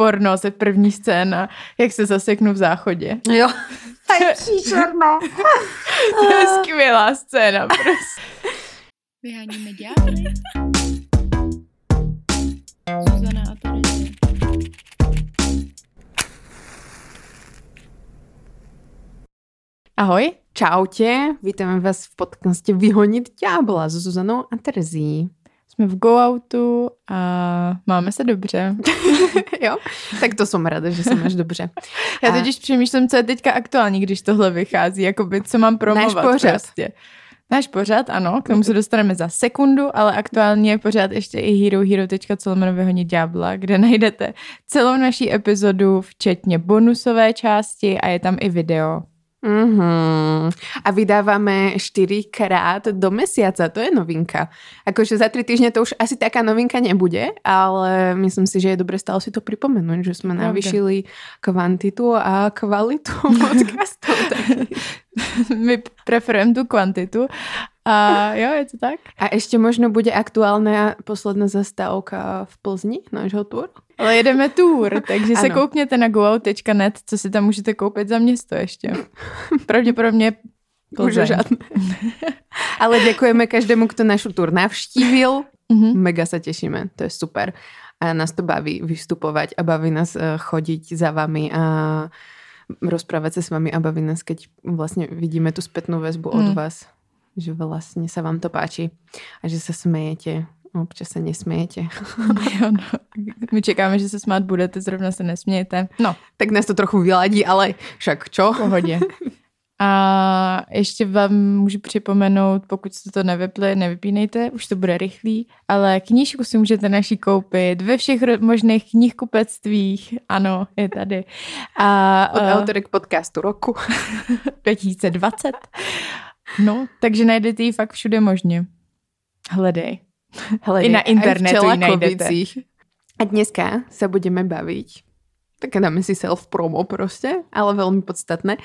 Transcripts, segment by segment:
porno, se první scéna, jak se zaseknu v záchodě. Jo. To je příšerné. to je skvělá scéna, prostě. Vyháníme ďábly. Zuzana a Terezie. Ahoj. Vítáme vás v podcaste Vyhonit ďábla s Zuzanou a Terezí. Jsme v go-outu a máme se dobře. jo, tak to jsem ráda, že se máš dobře. Já totiž přemýšlím, co je teďka aktuální, když tohle vychází, jakoby, co mám promovat. Náš pořad. Prostě. Náš pořad, ano, k tomu se dostaneme za sekundu, ale aktuálně je pořád ještě i herohero.co vyhonit ďábla, kde najdete celou naší epizodu, včetně bonusové části a je tam i video. Mm-hmm. A vydáváme 4 krát do mesiaca, to je novinka. Akože za 3 týždne to už asi taká novinka nebude, ale myslím si, že je dobré stále si to pripomenúť, že sme navyšili kvantitu a kvalitu podcastov. My preferujeme tu kvantitu a jo, je to tak. A ještě možno bude aktuálna posledná zastávka v Plzni, nášho tour. Ale jedeme tour, takže se koukněte na goout.net, co si tam můžete koupit za město ještě. Pravděpodobně Už žádné. Ale děkujeme každému, kdo našu tour navštívil. Mm-hmm. Mega se těšíme, to je super. A nás to baví vystupovat a baví nás eh, chodit za vami a rozprávať sa s vami a baví nás, keď vlastne vidíme tu spätnú väzbu od mm. vás že vlastně se vám to páči a že se smejete. Občas se nesmějete. jo, no. My čekáme, že se smát budete, zrovna se nesmějete. No. Tak nás to trochu vyladí, ale však čo? V pohodě. A ještě vám můžu připomenout, pokud jste to nevypli, nevypínejte, už to bude rychlý, ale knížku si můžete naší koupit ve všech možných knihkupectvích. Ano, je tady. A, Od uh, autorek podcastu roku 2020. No, takže najdete ji fakt všude možně. Hledej. Hledej. I na internetu ji najdete. A dneska se budeme bavit tak dáme si self-promo prostě, ale velmi podstatné,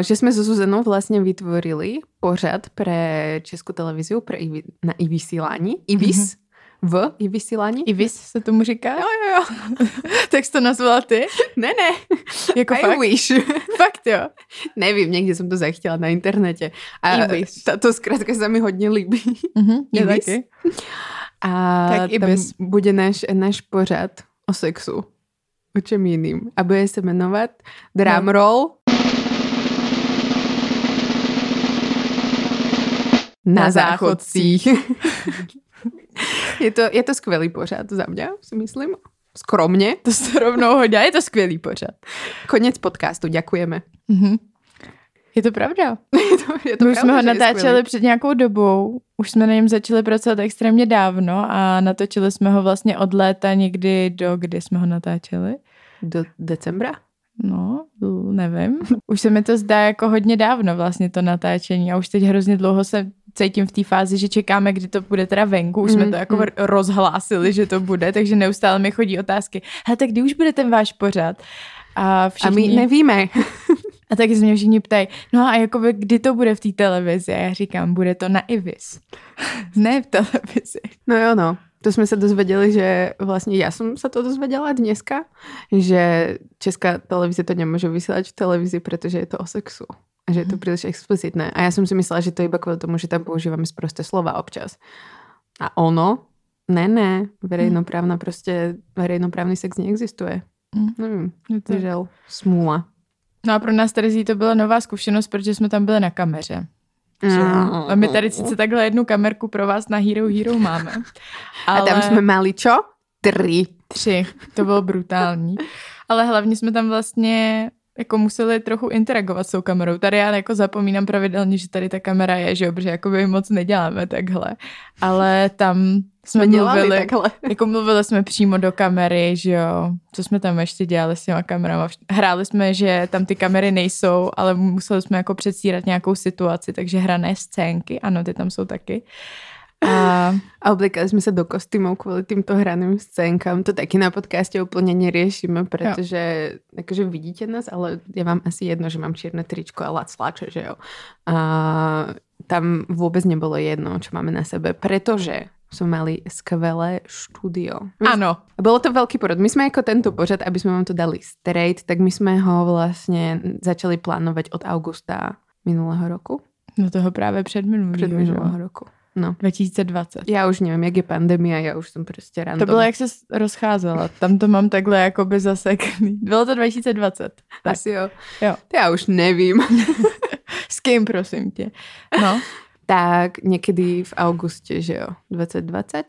že jsme so Zuzanou vlastně vytvorili pořad pre Českou televizi pre i, na i vysílání. IVIS. Mm-hmm. V i vysílání? IVIS se tomu říká? Jo, jo, jo. tak jsi to nazvala ty? Ne, ne. Jako I fakt? wish. fakt jo. Nevím, někde jsem to zachytila na internetě. A IVIS. To, to zkrátka se mi hodně líbí. Mm-hmm, IVIS. Taky. A tak tam IBIS. bude náš, náš pořad o sexu. O čem jiným. A bude se jmenovat Drumroll. No. Na, na záchodcích. je, to, je to skvělý pořad za mě, si myslím. Skromně. To se rovnou hodí. Je to skvělý pořad. Konec podcastu, děkujeme. Mm-hmm. Je to pravda. je to, je to My už jsme ho natáčeli před nějakou dobou, už jsme na něm začali pracovat extrémně dávno a natočili jsme ho vlastně od léta někdy do, kdy jsme ho natáčeli? Do decembra? No, nevím. Už se mi to zdá jako hodně dávno vlastně to natáčení a už teď hrozně dlouho se cítím v té fázi, že čekáme, kdy to bude teda venku. Už mm, jsme to jako mm. rozhlásili, že to bude, takže neustále mi chodí otázky. Hele, tak kdy už bude ten váš pořad? A, všichni... a my nevíme. a taky se mě všichni ptají, no a jakoby kdy to bude v té televizi? A já říkám, bude to na Ivis. ne v televizi. No jo, no. To jsme se dozvěděli, že vlastně já jsem se to dozvěděla dneska, že česká televize to nemůže vysílat v televizi, protože je to o sexu. A že je to mhm. příliš explicitné. A já jsem si myslela, že to iba kvůli tomu, že tam používáme zprosté slova občas. A ono, ne, ne, verejnoprávna prostě, verejnoprávný sex neexistuje. Mm. Nevím, žel, smůla. No a pro nás tady to byla nová zkušenost, protože jsme tam byli na kameře. Mm. A my tady sice takhle jednu kamerku pro vás na Hero Hero máme. Ale... A tam jsme mali čo? Tři. Tři. To bylo brutální. Ale hlavně jsme tam vlastně jako museli trochu interagovat s tou kamerou. Tady já jako zapomínám pravidelně, že tady ta kamera je, že jo, protože jako by moc neděláme takhle. Ale tam jsme mluvili, takhle. jako mluvili jsme přímo do kamery, že jo, co jsme tam ještě dělali s těma kamerama. Hráli jsme, že tam ty kamery nejsou, ale museli jsme jako předstírat nějakou situaci, takže hrané scénky, ano, ty tam jsou taky. A, a oblikali jsme se do kostýmů kvůli týmto hraným scénkám. To taky na podcastě úplně neriešime, protože jakože vidíte nás, ale je vám asi jedno, že mám černé tričko a lacláče, že jo. A tam vůbec nebylo jedno, čo máme na sebe, protože jsme mali skvelé štúdio. Ano. A Bolo to veľký porod. My sme ako tento pořad, aby sme vám to dali straight, tak my sme ho vlastne začali plánovať od augusta minulého roku. No toho právě před minulým. Před minulého roku. No. 2020. Já už nevím, jak je pandemia, já už jsem prostě random. To bylo, jak se rozcházela. Tam to mám takhle jakoby zasekný. Bylo to 2020. Tak. Asi jo. Jo. Já už nevím. S kým, prosím tě? No. tak někdy v auguste, že jo, 2020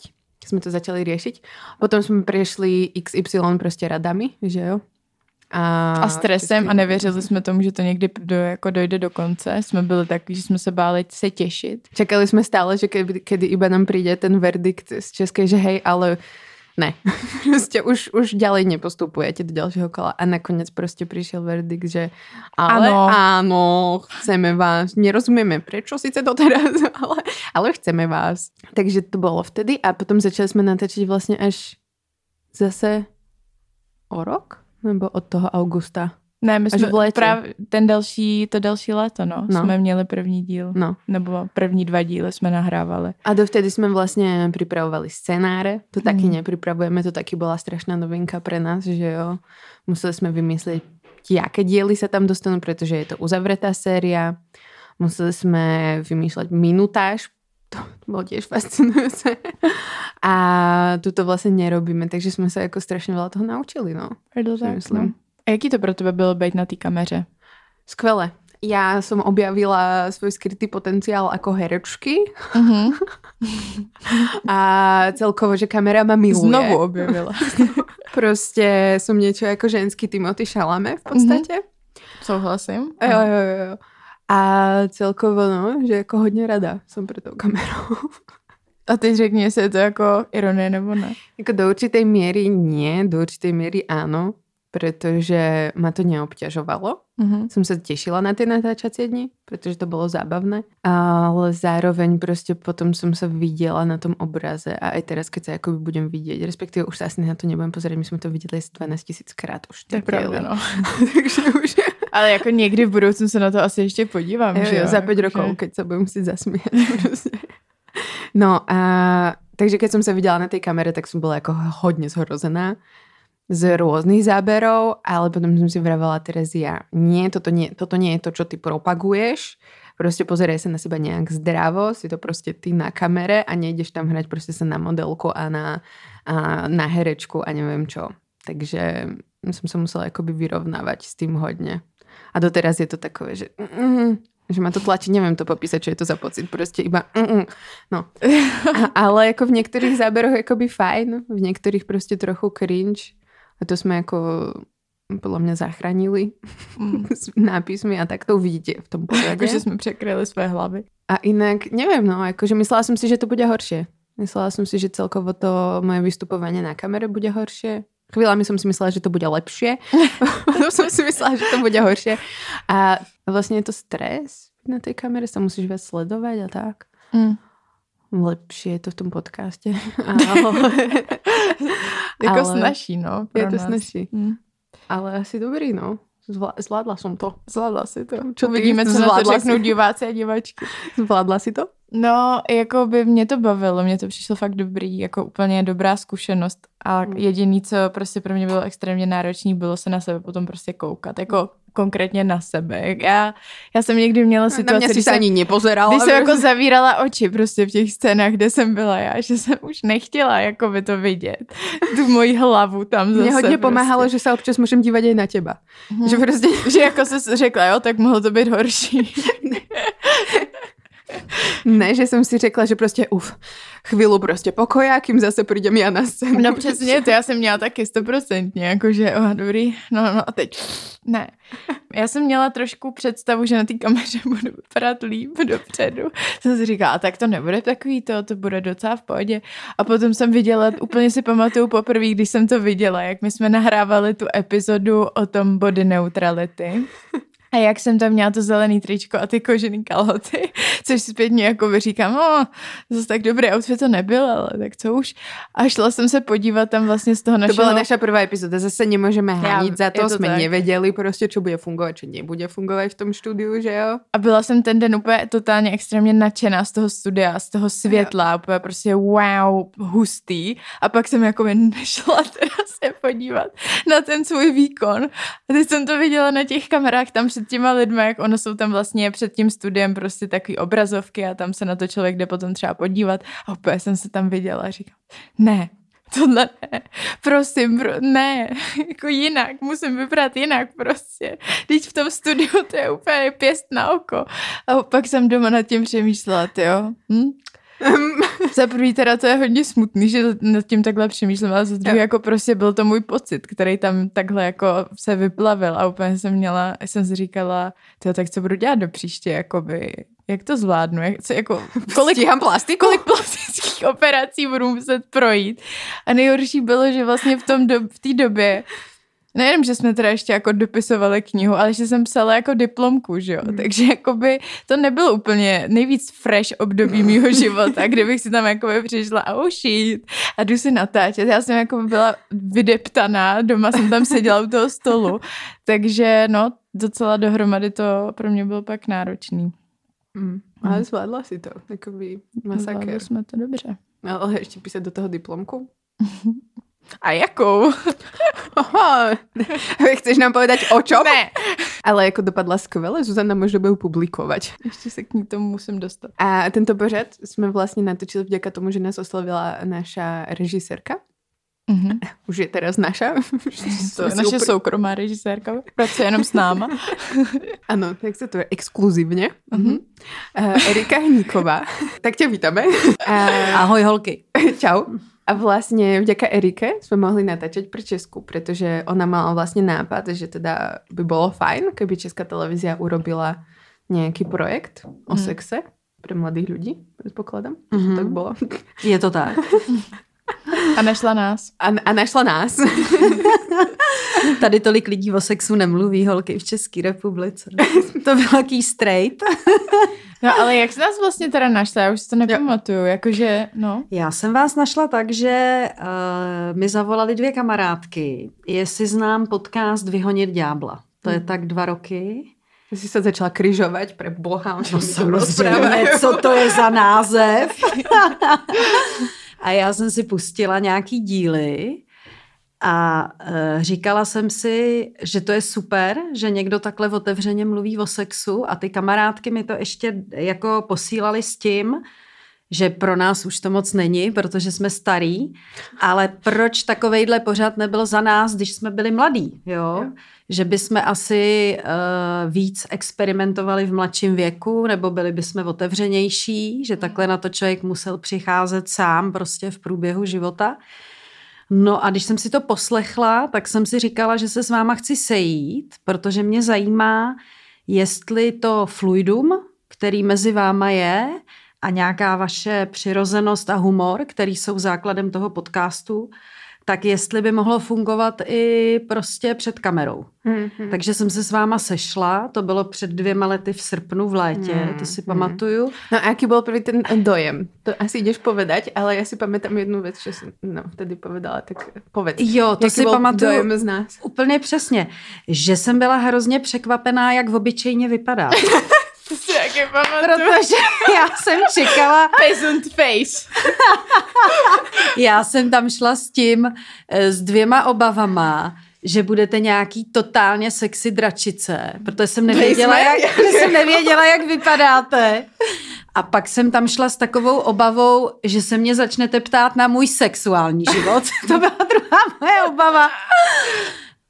jsme to začali riešiť. Potom jsme prešli XY prostě radami, že jo. A, A stresem český- a nevěřili jsme tomu, že to někdy do, jako dojde do konce. Jsme byli takový, že jsme se báli se těšit. Čekali jsme stále, že kedy, kedy iba nám přijde ten verdikt z České, že hej, ale ne. Prostě už, už ďalej nepostupujete do ďalšího kola. A nakonec prostě přišel verdikt, že ale Ano. ano, áno chceme vás. Nerozumieme, prečo sice to teraz, ale, ale chceme vás. Takže to bylo vtedy a potom začali jsme natáčet vlastně až zase o rok? Nebo od toho augusta? Ne, my jsme v létě. právě ten další, to další léto, no, No. jsme měli první díl. No. Nebo první dva díly jsme nahrávali. A dovtedy jsme vlastně pripravovali scenáre. To taky Mhm. nepripravujeme, to taky byla strašná novinka pre nás, že jo. Museli jsme vymyslet, jaké diely se tam dostanou, protože je to uzavretá séria. Museli jsme vymýšlet minutáž, to bylo tiež fascinujúce. A tu to vlastně nerobíme, takže jsme se jako strašně veľa toho naučili, no. Si tak, myslím. no. A jaký to pro tebe bylo být na té kameře? Skvelé. Já som objavila svoj skrytý potenciál ako herečky Mhm. a celkovo, že kamera ma miluje. Znovu objevila. Prostě jsem něco jako ženský Timothy Chalamet v podstatě. Souhlasím. Mm-hmm. Jo, jo, jo, jo. A celkovo, no, že jako hodně rada jsem pro tou kamerou. A teď řekni, jestli je to jako ironie nebo ne. jako do určitej míry nie, do určitej míry áno, protože ma to neobťažovalo. Mhm. Som sa tešila na tie natáčacie dni, pretože to bolo zábavné. Ale zároveň prostě potom som sa viděla na tom obraze a aj teraz, keď sa akoby budem vidieť, respektíve už sa asi na to nebudem pozerať, my sme to viděli asi 12 tisíc krát už. To je pravda, no. Takže už... Ale jako někdy v budoucnu se na to asi ještě podívám, Jo, že jo, za 5 Jakože- rokov, keď sa budem musieť zasmiať. prostě. No a takže keď som sa videla na tej kamere, tak som bola jako hodně zhrozená z rôznych záberov, ale potom som si vravela Terezia, nie, toto nie, toto nie je to, čo ty propaguješ, prostě pozeraj sa na seba nejak zdravo, si to prostě ty na kamere a nejdeš tam hrať prostě sa na modelku a na, a na herečku a neviem čo. Takže som sa musela akoby vyrovnávať s tým hodně. A doteraz je to takové, že, mm, že ma to tlačí, neviem to popísať, čo je to za pocit, prostě iba mm, no. A, ale jako v některých záberoch jakoby fajn, v některých prostě trochu cringe. A to jsme jako podle mě zachránili Mm. s nápismy a tak to uvidíte v tom pořadě. Jakože jsme překryli své hlavy. A inak, neviem, no, akože myslela som si, že to bude horšie. Myslela som si, že celkovo to moje vystupovanie na kamere bude horšie. Chvíľami som si myslela, že to bude lepšie. Potom som si myslela, že to bude horšie. A vlastne je to stres. Na tej kamere sa musíš viac sledovať a tak. Mm. Lepšie je to v tom podcaste. Ale, Jako ale, snaží, no. Je to nás. snažší. Mm. ale asi dobrý, no. Zvla- Zvládla som to. Zvládla si to. Čo ty? Uvidíme, co na to řeknou diváci a divačky. Zvládla si to? No, jako by mě to bavilo, mě to přišlo fakt dobrý, jako úplně dobrá zkušenost a Mm. jediný, co prostě pro mě bylo extrémně náročný, bylo se na sebe potom prostě koukat, jako konkrétně na sebe. Já, já jsem někdy měla Na situaci, mňa si když jsem, ani nepozerala. když jsem jako zavírala oči prostě v těch scénách, kde jsem byla já, že jsem už nechtěla jako by to vidět, tu moji hlavu tam zase. Mně hodně prostě. pomáhalo, že se občas můžem dívat i na teba. Mhm. Že prostě že jako se řekla, jo, tak mohlo to být horší. Ne, že jsem si řekla, že prostě uf, chvíli prostě pokoja, kým zase přijdem já na scénu. No přesně, to já jsem měla taky stoprocentně, jakože, oh, dobrý, no, no a teď, ne. Já jsem měla trošku představu, že na té kameře budu vypadat líp dopředu. Jsem si říkala, tak to nebude takový to, to bude docela v pohodě. A potom jsem viděla, úplně si pamatuju poprvé, když jsem to viděla, jak my jsme nahrávali tu epizodu o tom body neutrality. A jak jsem tam měla to zelený tričko a ty kožený kalhoty, což zpětně jako říkám, no, zase tak dobrý outfit to nebyl, ale tak co už. A šla jsem se podívat tam vlastně z toho To našeho... byla naša prvá epizoda, zase nemůžeme hánit za to, to jsme tak. nevěděli prostě, čo bude fungovat, čo nebude fungovat v tom studiu, že jo? A byla jsem ten den úplně totálně extrémně nadšená z toho studia, z toho světla, úplně prostě wow, hustý. A pak jsem jako jen nešla teda se podívat na ten svůj výkon. A teď jsem to viděla na těch kamerách tam před těma lidmi, jak ono jsou tam vlastně před tím studiem prostě takový obrazovky a tam se na to člověk jde potom třeba podívat. A úplně jsem se tam viděla a říkám, ne, tohle ne, prosím, pro, ne, jako jinak, musím vybrat jinak prostě. Teď v tom studiu to je úplně pěst na oko. A pak jsem doma nad tím přemýšlela, jo. Hm? za prvý teda to je hodně smutný, že nad tím takhle přemýšlím, ale za druhý jako prostě byl to můj pocit, který tam takhle jako se vyplavil a úplně jsem měla, jsem si říkala, tyjo, tak co budu dělat do příště, jakoby, jak to zvládnu, jak, co, jako, kolik, Stíhám plastiku? kolik plastických operací budu muset projít. A nejhorší bylo, že vlastně v tom do, v té době Nejenom, že jsme teda ještě jako dopisovali knihu, ale že jsem psala jako diplomku, že jo. Hmm. Takže jakoby to nebylo úplně nejvíc fresh období mýho života, kde bych si tam jakoby přišla a shit, a jdu si natáčet. Já jsem jako byla vydeptaná, doma jsem tam seděla u toho stolu, takže no, docela dohromady to pro mě bylo pak náročný. Mm. Ale zvládla si to, takový masakr. Zvládli jsme to dobře. Ale ještě písat do toho diplomku? A jakou? Aha, chceš nám povedať o čom? Ne. Ale jako dopadla skvěle, Zuzana možná bude publikovat. Ještě se k ní tomu musím dostat. A tento pořad jsme vlastně natočili vďaka tomu, že nás oslovila naša režisérka. Mhm. Už je teraz naša. To je naše soukromá režisérka, pracuje jenom s náma. Ano, tak se to je exkluzivně. Mhm. Uh, Erika Hníková. tak tě vítáme. Uh, Ahoj holky. čau. A vlastně vďaka Erike jsme mohli natáčet pro Česku, protože ona mala vlastně nápad, že teda by bylo fajn, keby Česká televízia urobila nějaký projekt o Mhm. sexe pre mladých lidí, předpokládám, Mhm. že to tak bylo. Je to tak. A našla nás. A, a našla nás. Tady tolik lidí o sexu nemluví holky v České republice. To byl jaký straight. No ale jak jsi nás vlastně teda našla? Já už si to nepamatuju. Jakože, no. Já jsem vás našla tak, že uh, mi zavolali dvě kamarádky, jestli znám podcast Vyhonit ďábla. To je tak dva roky. Ty jsi se začala kryžovat, pre boha, No samozřejmě, co to je za název. a já jsem si pustila nějaký díly a uh, říkala jsem si, že to je super, že někdo takhle otevřeně mluví o sexu a ty kamarádky mi to ještě jako posílali s tím, že pro nás už to moc není, protože jsme starý, ale proč takovejhle pořád nebyl za nás, když jsme byli mladí, jo? Jo. Že bychom asi uh, víc experimentovali v mladším věku, nebo byli bychom otevřenější, že takhle na to člověk musel přicházet sám prostě v průběhu života. No a když jsem si to poslechla, tak jsem si říkala, že se s váma chci sejít, protože mě zajímá, jestli to fluidum, který mezi váma je, a nějaká vaše přirozenost a humor, který jsou základem toho podcastu, tak jestli by mohlo fungovat i prostě před kamerou. Mhm. Takže jsem se s váma sešla, to bylo před dvěma lety v srpnu v létě, Hmm, to si pamatuju. No a jaký byl první ten dojem? To asi jdeš povedať, ale já si pamätám jednu věc, že jsem no, vtedy povedala, tak povedz. Jo, to Jaký si pamatuju dojem z nás? úplně přesně, že jsem byla hrozně překvapená, jak obyčejně vypadá. To si taky pamatuju. Protože já jsem čekala, Peasant face. já jsem tam šla s tím, eh, s dvěma obavama, že budete nějaký totálně sexy dračice, protože jsem nevěděla, Nejsme. jak, že jsem nevěděla, jak vypadáte. A pak jsem tam šla s takovou obavou, že se mě začnete ptát na můj sexuální život. To byla druhá moje obava.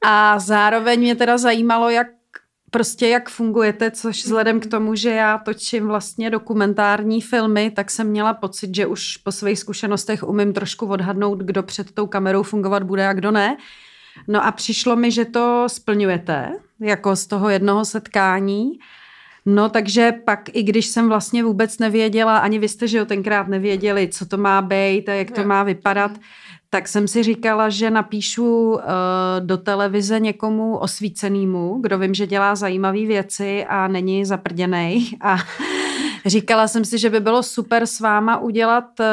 A zároveň mě teda zajímalo, jak prostě jak fungujete, což vzhledem k tomu, že já točím vlastně dokumentární filmy, tak jsem měla pocit, že už po svých zkušenostech umím trošku odhadnout, kdo před tou kamerou fungovat bude a kdo ne. No a přišlo mi, že to splňujete, jako z toho jednoho setkání. No takže pak, i když jsem vlastně vůbec nevěděla, ani vy jste, že jo, tenkrát nevěděli, co to má být a jak to má vypadat, tak jsem si říkala, že napíšu uh, do televize někomu osvícenému, kdo vím, že dělá zajímavé věci a není zaprděnej. A říkala jsem si, že by bylo super s váma udělat uh,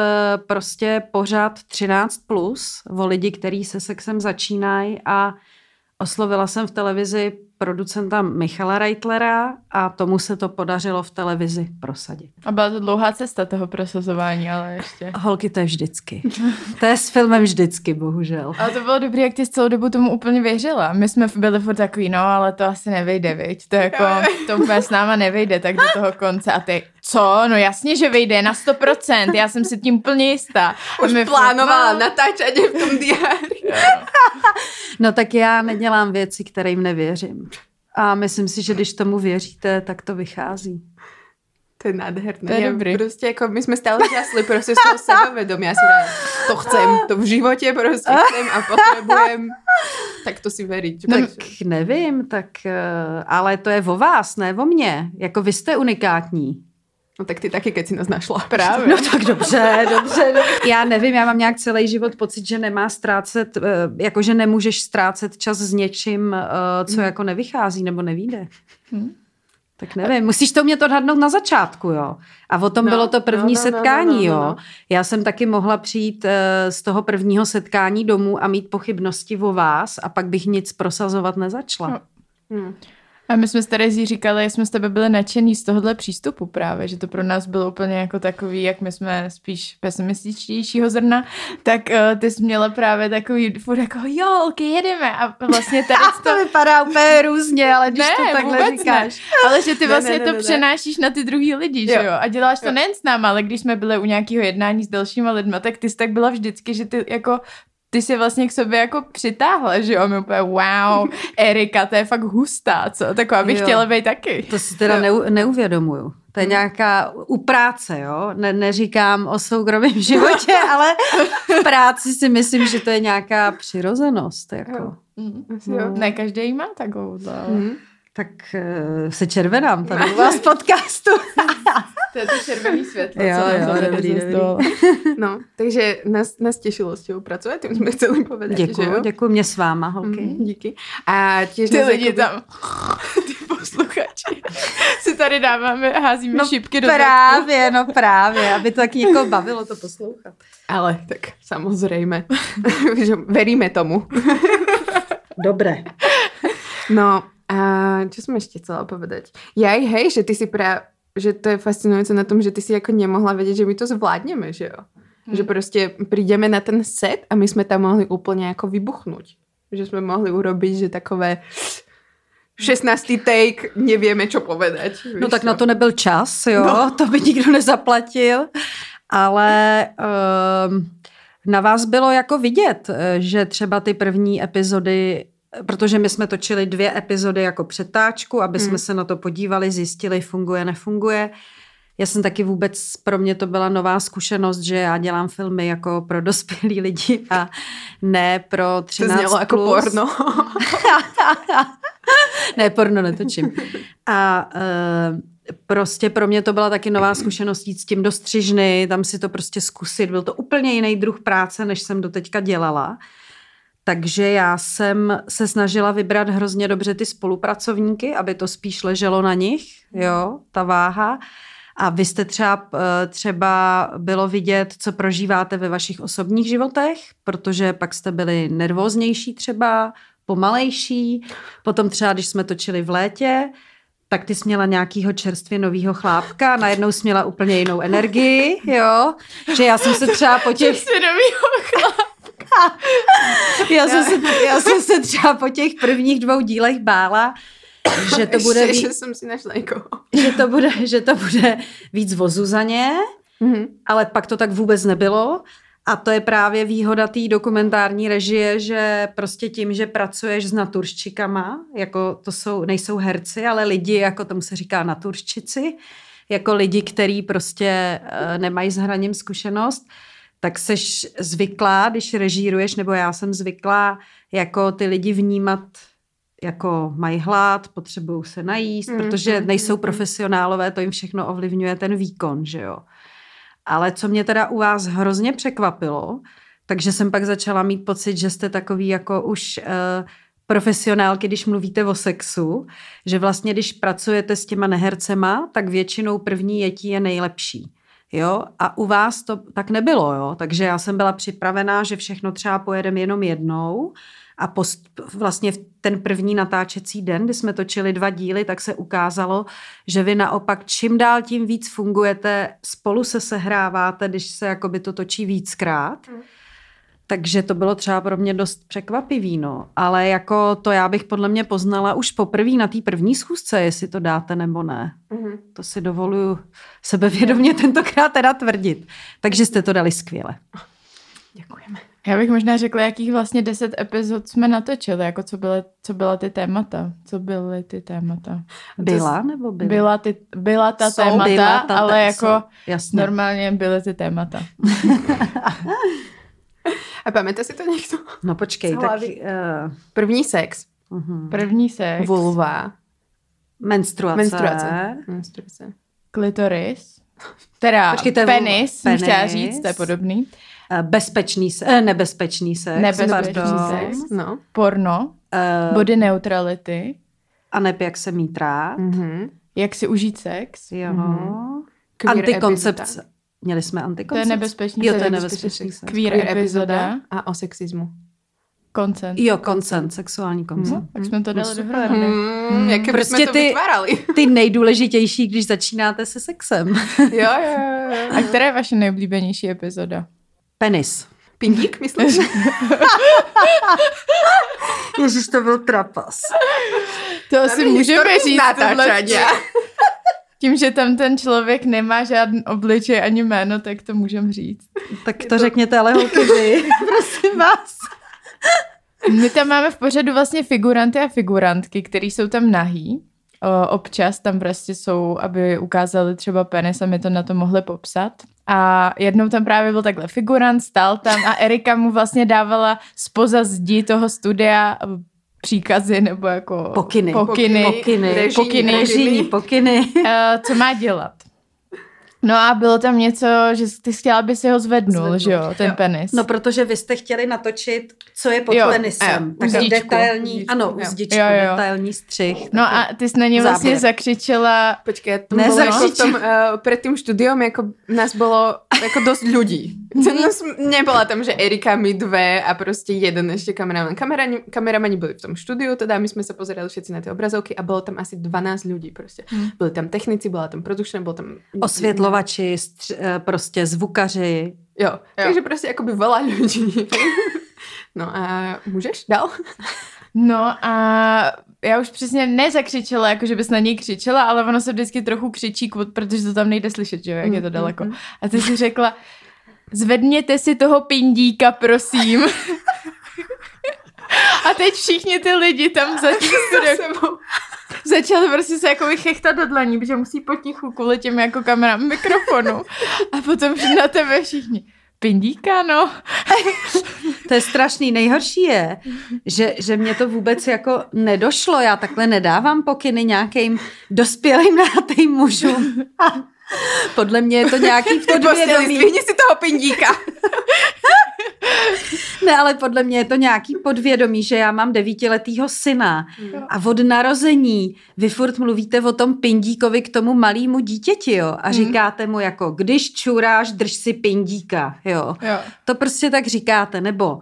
prostě pořád 13+, plus, o lidi, který se sexem začínají a oslovila jsem v televizi producenta Michala Reitlera a tomu se to podařilo v televizi prosadit. A byla to dlouhá cesta toho prosazování, ale ještě. Holky, to je vždycky. To je s filmem vždycky, bohužel. Ale to bylo dobré, jak ty celou dobu tomu úplně věřila. My jsme byli furt takový, no, ale to asi nevejde, viď? To jako, to úplně s náma nevejde tak do toho konce. A ty, co? No jasně, že vejde, na 100%, já jsem si tím plně jistá. A Už my plánovala no. natáčať v tom diáři. No tak já nedělám věci, kterým nevěřím. A myslím si, že když tomu věříte, tak to vychází. To je nádherné. To je ja dobrý. Prostě jako my jsme stále žasli prostě z toho sebavedomia. Si dám, to chcem, to v životě prostě chcem a potrebujem. Tak to si veriť. Tak Takže- nevím, tak, eh, ale to je o vás, ne o mně. Jako vy jste unikátní. No tak ty taky, keď si nás našla. Právě. No tak dobře, dobře, dobře. Já nevím, já mám nějak celý život pocit, že nemá ztrácet, eh, jako že nemůžeš ztrácet čas s něčím, eh, co jako nevychází nebo nevíde. Hm. Tak nevím, musíš to umět odhadnout na začátku, jo. A o tom No, bylo to první no, no, no, setkání, no, no, jo. no. Já jsem taky mohla přijít eh, z toho prvního setkání domů a mít pochybnosti o vás a pak bych nic prosazovat nezačala. No. Hm. A my jsme s Terezí říkali, jsme s tebe byli nadšení z tohohle přístupu právě, že to pro nás bylo úplně jako takový, jak my jsme spíš pesimističtějšího zrna, tak uh, ty jsi měla právě takový furt jako jo, holky, jedeme a vlastně tady to... vypadá úplně různě, ale ne, vůbec ne. Ale že ty Ne, vlastně ne, ne, to ne, ne. přenášíš na ty druhý lidi, že Jo. jo? A děláš to Jo. nejen s náma, ale když jsme byli u nějakého jednání s dalšíma lidma, tak ty jsi tak byla vždycky, že ty jako ty si vlastně k sobě jako přitáhla, že jo? My úplně wow, Erika, to je fakt hustá, co? Taková bych Jo. chtěla být taky. To si teda neu, neuvědomuju. To je nějaká u práce, jo? Ne, neříkám o soukromém životě, ale v práci si myslím, že to je nějaká přirozenost. Jako. Jo. Mm. Asi jo. Ne, každý má takovou. ale Hm. Tak uh, se červenám tady u vás v podcastu. To je to červený světlo, Jo, co jo, dobrý, existovalo. No, takže nás, nás těšilo s těho pracovat, tím jsme chceli povedať, že Děkuju, jo? děkuju mě s váma, holky. Mm, díky. A těž Ty lidi jakoby- tam, ty posluchači, si tady dáváme, házíme No šipky do zadku. Právě, no právě, aby to tak někoho bavilo to poslouchat. Ale tak samozrejme, že veríme tomu. Dobré. No a čo som ešte chcela povedať? Ja aj hej, že ty si pra, že to je fascinujúce na tom, že ty si ako nemohla vedieť, že my to zvládneme, že jo? Že proste prídeme na ten set a my sme tam mohli úplne ako vybuchnúť. Že sme mohli urobiť, že takové 16. take, nevieme, čo povedať. No tak na to nebyl čas, jo, no. to by nikdo nezaplatil, ale um, na vás bylo jako vidět, eh, že třeba ty první epizody, protože my jsme točili dvě epizody jako přetáčku, aby jsme Hmm. se na to podívali, zjistili, funguje, nefunguje. Já jsem taky vůbec, pro mě to byla nová zkušenost, že já dělám filmy jako pro dospělí lidi a ne pro To 13 znělo ako plus. porno. ne, porno netočím. A uh, prostě pro mě to byla taky nová zkušenost jít s tím do střižny, tam si to prostě zkusit. Byl to úplně jiný druh práce, než jsem doteďka dělala. Takže já jsem se snažila vybrat hrozně dobře ty spolupracovníky, aby to spíš leželo na nich, jo, ta váha. A vy jste třeba, eh, třeba bylo vidět, co prožíváte ve vašich osobních životech, protože pak jste byli nervóznější třeba, pomalejší. Potom třeba, když jsme točili v létě, tak ty jsi měla nějakýho čerstvě novýho chlápka a najednou jsi měla úplně jinou energii, jo. Že já jsem se třeba po těch... Svědomýho chlapa. Já jsem, se, já jsem se třeba po těch prvních dvou dílech bála, že to bude, Ešte, ví, že som si našla někoho. že to bude, že to bude víc o Zuzaně, Mhm. ale pak to tak vůbec nebylo. A to je právě výhoda té dokumentární režie, že prostě tím, že pracuješ s naturščikama, jako to jsou, nejsou herci, ale lidi, jako tomu se říká naturščici, jako lidi, kteří prostě uh, nemají s hraním zkušenost, tak seš zvyklá, když režíruješ, nebo já jsem zvyklá, jako ty lidi vnímat jako mají hlad, potřebují se najíst, Mm, protože mm, nejsou mm, mm. profesionálové, to jim všechno ovlivňuje ten výkon, že jo. Ale co mě teda u vás hrozně překvapilo, takže jsem pak začala mít pocit, že jste takový jako už uh, profesionálky, když mluvíte o sexu, že vlastně, když pracujete s těma nehercema, tak většinou první jetí je nejlepší. Jo? A u vás to tak nebylo, jo? takže já jsem byla připravená, že všechno třeba pojedeme jenom jednou a post, vlastně v ten první natáčecí den, kdy jsme točili dva díly, tak se ukázalo, že vy naopak čím dál tím víc fungujete, spolu se sehráváte, když se jakoby to točí víckrát. Takže to bylo třeba pro mě dost překvapivý, no. Ale jako to já bych podle mě poznala už poprvé na té první schůzce, jestli to dáte nebo ne. Mhm. To si dovoluju sebevědomě tentokrát teda tvrdit. Takže jste to dali skvěle. Děkujeme. Já bych možná řekla, jakých vlastně deset epizod jsme natočili, jako co byly, co byla ty témata. Co byly ty témata? Byla nebo byla? Byla, ty, byla ta Jsou, témata, Byla ta- ale jako jsou, jasně. normálně byly ty témata. A pamätá si to někdo? No počkej, tak uh, První sex, uh-huh. První sex, vulva, menstruace. menstruace. Menstruace. klitoris, teda Počkej, to je penis, jsem chtěla Penis. říct, to je podobný, Eh, Bezpečný se, eh, nebezpečný sex. Nebezpečný pardon. sex. No. porno, Eh, body neutrality, a neb jak se mítrá. Mhm. jak si užít sex, Jo. Mhm. Queer Antikoncepce. epizoda. Měli jsme to je nebezpečný Jo, to je nebezpečný sex. queer, Queer epizoda, A o sexismu. consent. Jo, koncent, sexuální koncent. No, tak jsme to dali super. dohromady. Hmm, jaké Prostě prostě to ty- vytvárali. Ty nejdůležitější, když začínáte se sexem. jo, jo, jo. A která je vaše nejoblíbenější epizoda? Penis. Pindík, myslíš? Ježíš, to byl trapas. To asi můžeme říct. Tím, že tam ten člověk nemá žádný obličej ani jméno, tak to můžeme říct. Tak to řekněte ale holky vy, prosím vás. My tam máme v pořadu vlastně figuranty a figurantky, který jsou tam nahý. O, občas tam prostě jsou, aby ukázali třeba penis a my to na to mohli popsat. A jednou tam právě byl takhle figurant, stál tam a Erika mu vlastně dávala spoza zdi toho studia příkazy nebo jako Pokyny. pokyny, Pokyny. Režijní, pokyny, Režijní pokyny. eh, co má dělat. No a bylo tam něco, že ty chtěla, aby si ho zvednul, Zvednul. že jo, ten Jo. penis. No, protože vy jste chtěli natočit, co je pod Jo, penisem. jo, Tak uzdičku. detailní, Uzdičku, ano, uzdičku, Jo, jo. detailní střih. No a ty jsi na ně vlastně Záběr. zakřičela, Počkej, to Ne, bylo v tom, uh, před tím studiom, jako nás bylo jako dost lidí. Nás, nebyla tam, že Erika, my dve a prostě jeden ještě kameraman. Kamera, kameramani byli v tom studiu, teda my jsme se pozerali všetci na ty obrazovky a bylo tam asi 12 lidí prostě. Hmm. Byli tam technici, byla tam production, byl tam... Osvětlovači, stř- eh, prostě zvukaři. Jo, jo. takže prostě jakoby veľa lidí. no a můžeš dál? no a já už přesně nezakřičela, jako že bys na něj křičela, ale ono se vždycky trochu křičí, kvůli- protože to tam nejde slyšet, že jo, jak je to daleko. A ty si řekla, zvedněte si toho pindíka, prosím. A teď všichni ty lidi tam za tím studiem začali prostě se jako vychechtat do dlaní, protože musí potichu kvůli těm jako kamerám mikrofonu. A potom na tebe všichni. Pindíka, no. To je strašný. Nejhorší je, že, že mě to vůbec jako nedošlo. Já takhle nedávám pokyny nějakým dospělým nátým mužům. Podle mě je to nějaký podvědomí. Zdvihni si toho pindíka. Ne, ale podle mě je to nějaký podvědomí, že já mám devítiletýho syna a od narození vy furt mluvíte o tom pindíkovi k tomu malému dítěti, jo, a říkáte mu jako, když čuráš, drž si pindíka, jo. Jo. To prostě tak říkáte, nebo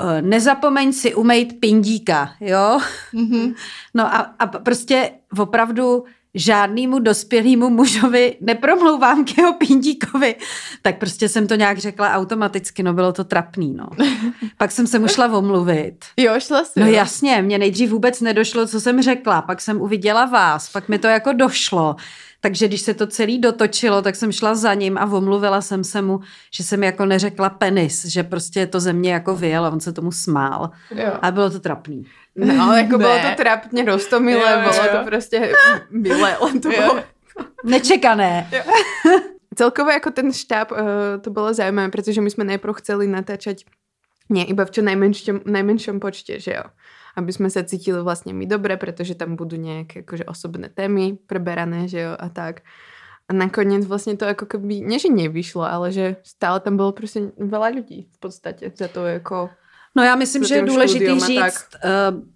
eh, nezapomeň si umejt pindíka, jo. Mhm. No a, a prostě opravdu žádnému dospělému mužovi nepromlouvám k jeho pindíkovi. Tak prostě jsem to nějak řekla automaticky, no bylo to trapný, no. Pak jsem se mu šla omluvit. Jo, šla si. No jasně, mě nejdřív vůbec nedošlo, co jsem řekla, pak jsem uviděla vás, pak mi to jako došlo. Takže když se to celý dotočilo, tak jsem šla za ním a omluvila jsem se mu, že jsem jako neřekla penis, že prostě to ze mě jako vyjel a on se tomu smál. Jo. A bylo to trapný. No, ale jako Ne. bylo to trapně rostomilé, Jo, jo, bylo jo. to prostě milé, len to Jo. bylo Nečekané. Celkovo jako ten štáb, uh, to bylo zajímavé, protože my jsme najprv chceli natáčať nie iba v čo najmenšom, najmenšom počte, že jo. Aby sme sa cítili vlastne my dobre, pretože tam budú nejaké akože osobné témy preberané, že jo, a tak. A nakoniec vlastne to ako keby, nie že nevyšlo, ale že stále tam bylo prostě veľa ľudí v podstatě za to jako No já myslím, že je důležitý říct, eh,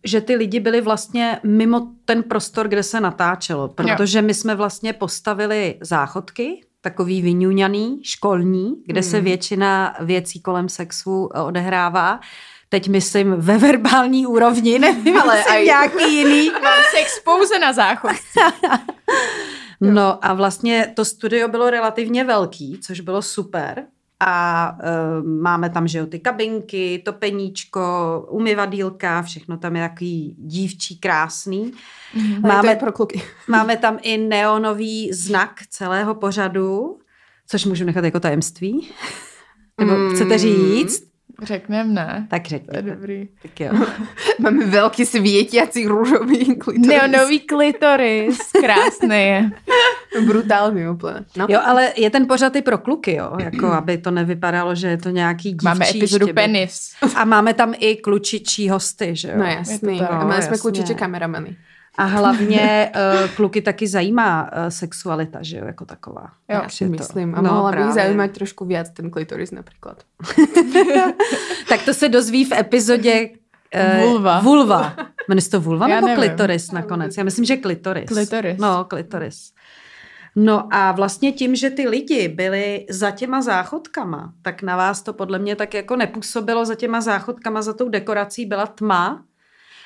že ty lidi byli vlastně mimo ten prostor, kde se natáčelo, protože my jsme vlastně postavili záchodky, takový vyňuňaný, školní, kde se Hmm. většina věcí kolem sexu eh, odehrává. Teď myslím ve verbální úrovni, nevím, Ale aj- nějaký jiný. Mám sex pouze na záchod. No a vlastně to studio bylo relativně velký, což bylo super. A e, máme tam, že jo, ty kabinky, topeníčko, umyvadílka, všechno tam je takový dívčí, krásný. To Máme, pro kluky. máme tam i neonový znak celého pořadu, což můžu nechat jako tajemství. Nebo Mm. chcete říct? Řeknem ne. Tak To je dobrý. Tak jo. Máme veľký svietiaci rúžový klitoris. Neonový klitoris, krásný je. Brutálny úplně. No. Jo, ale je ten pořad i pro kluky, jo, jako aby to nevypadalo, že je to nějaký dívčí Máme epizodu štěbek. penis. A máme tam i klučičí hosty, že jo? No jasný. Je to tak. A mali No, jsme jasně. klučiče kameramany. A hlavně uh, kluky taky zajímá uh, sexualita, že jo, jako taková. Jo, Takže to- Myslím. A no, mohla by právě. ich zaujímať trošku viac ten klitoris například. Tak to se dozví v epizodě uh, Vulva. Vulva. Jmenuje se to vulva Já nebo nevím. klitoris nakonec? Já myslím, že klitoris. Klitoris. No, klitoris. No a vlastně tím, že ty lidi byli za těma záchodkama, tak na vás to podle mě tak jako nepůsobilo za těma záchodkama, za tou dekorací byla tma,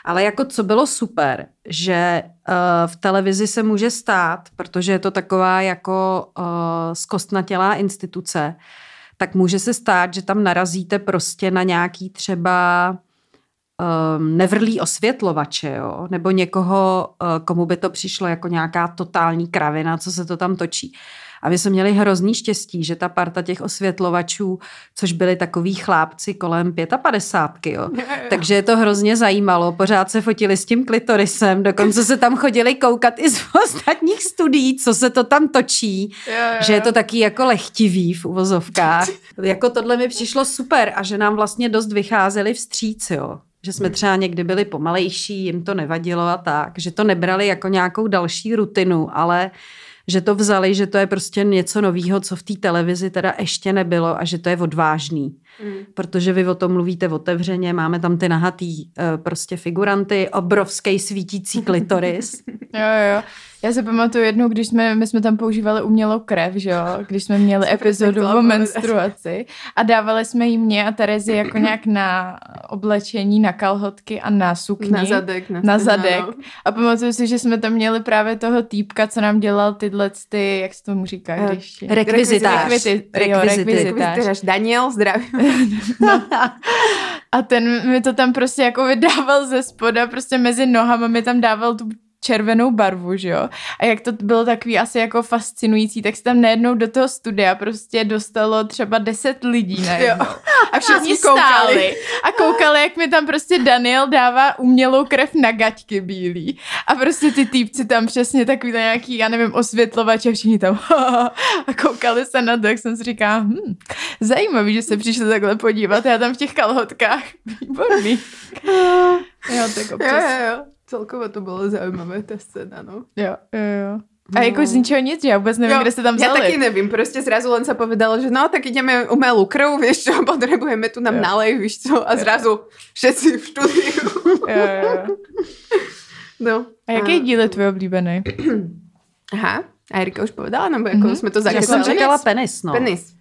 ale jako co bylo super, že uh, v televizi se může stát, protože je to taková jako uh, zkostnatělá instituce, tak může se stát, že tam narazíte prostě na nějaký třeba um, nevrlý osvětlovače, jo? nebo někoho, uh, komu by to přišlo jako nějaká totální kravina, co se to tam točí. A my jsme měli hrozný štěstí, že ta parta těch osvětlovačů, což byli takový chlápci kolem 55, jo. takže je to hrozně zajímalo. Pořád se fotili s tím klitorisem, dokonce se tam chodili koukat i z ostatních studií, co se to tam točí že je to taky jako lehtivý v uvozovkách. jako tohle mi přišlo super a že nám vlastně dost vycházeli vstříc, jo. Že jsme třeba někdy byli pomalejší, jim to nevadilo a tak, že to nebrali jako nějakou další rutinu, ale že to vzali, že to je prostě něco novýho, co v té televizi teda ještě nebylo a že to je odvážný. Mm. Protože vy o tom mluvíte otevřeně, máme tam ty nahatý eh, prostě figuranty, obrovský svítící klitoris. Jo, jo, jo. Já si pamatuju jednou, když jsme, my jsme tam používali umělou krev, že jo, když jsme měli epizodu o menstruaci a dávali jsme jí mě a Terezi jako nějak na oblečení, na kalhotky a na sukni. Na zadek. Na, na zadek. no. A pamatuju si, že jsme tam měli právě toho týpka, co nám dělal tyhle ty, jak se tomu říká, Eh, když... Rekvizitář. Rekvizit, jo, Rekvizity. rekvizitář. Rekvizitář. Daniel, zdravím. A ten mi to tam prostě jako vydával ze spoda, prostě mezi nohama mi tam dával tu červenou barvu, že jo. A jak to bylo takový asi jako fascinující, tak se tam najednou do toho studia prostě dostalo třeba deset lidí najednou. A všichni stáli a koukali, jak mi tam prostě Daniel dává umělou krev na gaťky bílý. A prostě ty týpci tam přesně takový nějaký, já nevím, osvětlovač a všichni tam a koukali se na to, jak jsem si říká, hm, zajímavý, že se přišli takhle podívat, já tam v těch kalhotkách, výborný. Jo, tak Jo, občas. jo, jo. Celkovo to bylo zaujímavé, ta scéna, no. Jo, jo, jo. A jako z ničeho nic, já vůbec nevím, Jo, kde se tam Ja vzali. taky nevím, prostě zrazu len sa povedalo, že no, tak ideme umelú krv, vieš čo, potrebujeme tu nám Jo. nalej, víš co, a zrazu všetci v štúdiu. Jo, jo, jo. No. A jaký díl je tvůj oblíbený? Aha, a Erika už povedala, nebo jako Mhm. jsme to Já zakecali? jsem čekala penis, no. Penis.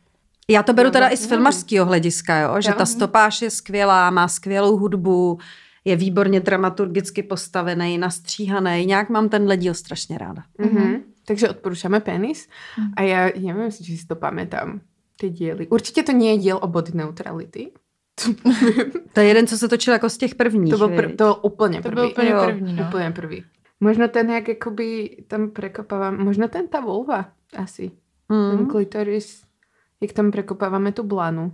Já to beru No, teda no, i z no. filmařského hlediska, jo? že Jo. ta stopáž je skvělá, má skvělou hudbu, je výborně dramaturgicky postavený, nastříhaný. Nějak mám tenhle díl strašně ráda. Mhm. Takže odporúčame penis. A ja neviem, či si to pamätám, ty diely. Určite to nie je diel o body neutrality. To je jeden, co se točil jako z těch prvních. To byl, pr- to byl úplně To prvý. byl úplně Jo, první, no. Úplně prvý. Možno ten, jak jakoby tam prekopávam, možno ten tá vulva asi. Ten Mm. klitoris, jak tam prekopáváme tu blanu.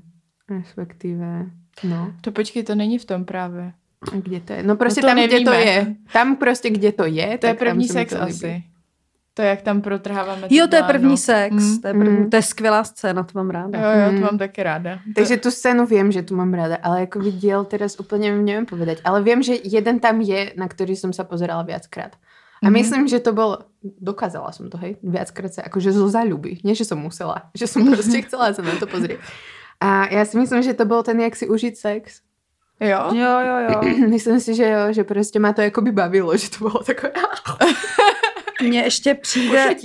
Respektíve, no. To počkej, to není v tom právě. A kde to je? No prostě to tam, kde to nevíme. je. Tam prostě, kde to je. To je první se sex to líbí. asi. To, jak tam protrháváme. Jo, to je první sex, Mm. to, je první, Mm. to je skvělá scéna, to mám ráda. Jo, jo, Mm. to mám taky ráda. Takže tu scénu viem, že tu mám rada, ale ako diel teraz úplne neviem povedať. Ale viem, že jeden tam je, na ktorý som sa pozerala viackrát. A Mhm. myslím, že to bol, dokázala som to, hej, viackrát sa, akože zo záľuby. Nie, že som musela, že som proste chcela sa na to pozrieť. A ja si myslím, že to bol ten, jak si užiť sex. Jo? Jo, jo, jo. myslím si, že jo, že prostě ma to jakoby bavilo, že to bylo takové Mně ještě přijde,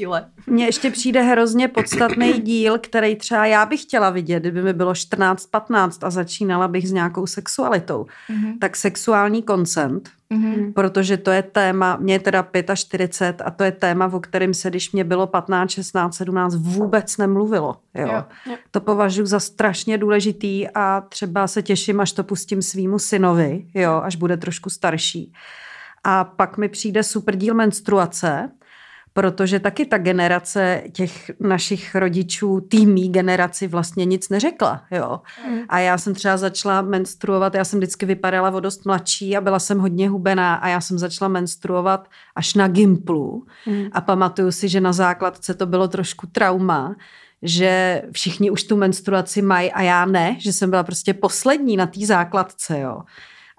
mně ještě přijde hrozně podstatný díl, který třeba já bych chtěla vidět, kdyby mi bylo 14-15 a začínala bych s nějakou sexualitou. Mhm. Tak sexuální koncent, Mhm. protože to je téma, mě je teda 45 a to je téma, o kterém se, když mě bylo 15, 16, 17, vůbec nemluvilo. Jo. Jo. Jo. To považuji za strašně důležitý a třeba se těším, až to pustím svýmu synovi, jo, až bude trošku starší. A pak mi přijde super díl menstruace, protože taky ta generace těch našich rodičů, týmí generaci vlastně nic neřekla. Jo. A já jsem třeba začala menstruovat, já jsem vždycky vypadala o dost mladší a byla jsem hodně hubená a já jsem začala menstruovat až na Gimplu. Mm. A pamatuju si, že na základce to bylo trošku trauma, že všichni už tu menstruaci mají a já ne, že jsem byla prostě poslední na té základce, jo.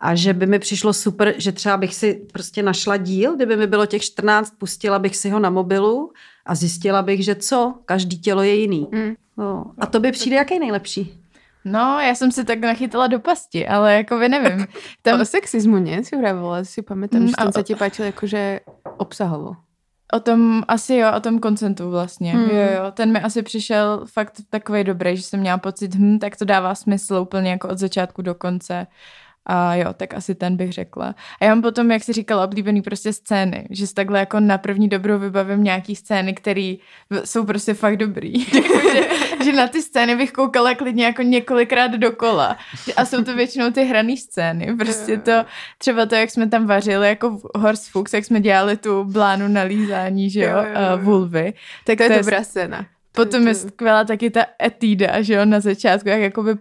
A že by mi přišlo super, že třeba bych si prostě našla díl, kdyby mi bylo těch 14, pustila bych si ho na mobilu a zjistila bych, že co, každý tělo je jiný. Mm. No. A to by přijde jaký nejlepší? No, já jsem si tak nachytala do pasti, ale jako by nevím. Tam... Tam O sexismu nie, si vravila, si pamätám, Mm, že a- sa ti páčil jakože obsahovo. o tom, asi jo, o tom koncentu vlastně. Hmm. Jo, jo, ten mi asi přišel fakt takový dobrý, že jsem měla pocit, hm, tak to dává smysl úplně jako od začátku do konce. A jo, tak asi ten bych řekla. A já mám potom, jak jsi říkala, oblíbený prostě scény, že si takhle jako na první dobrou vybavím nějaký scény, které jsou prostě fakt dobrý. že, že, na ty scény bych koukala klidně jako několikrát dokola. A jsou to většinou ty hraný scény. Prostě to, třeba to, jak jsme tam vařili jako v Horse Fuchs, jak jsme dělali tu blánu na lízání, že jo, Jo, jo, jo. uh, vulvy. Tak To je dobrá scéna. Potom je to- skvělá taky ta etída, že jo, na začátku, jak jakoby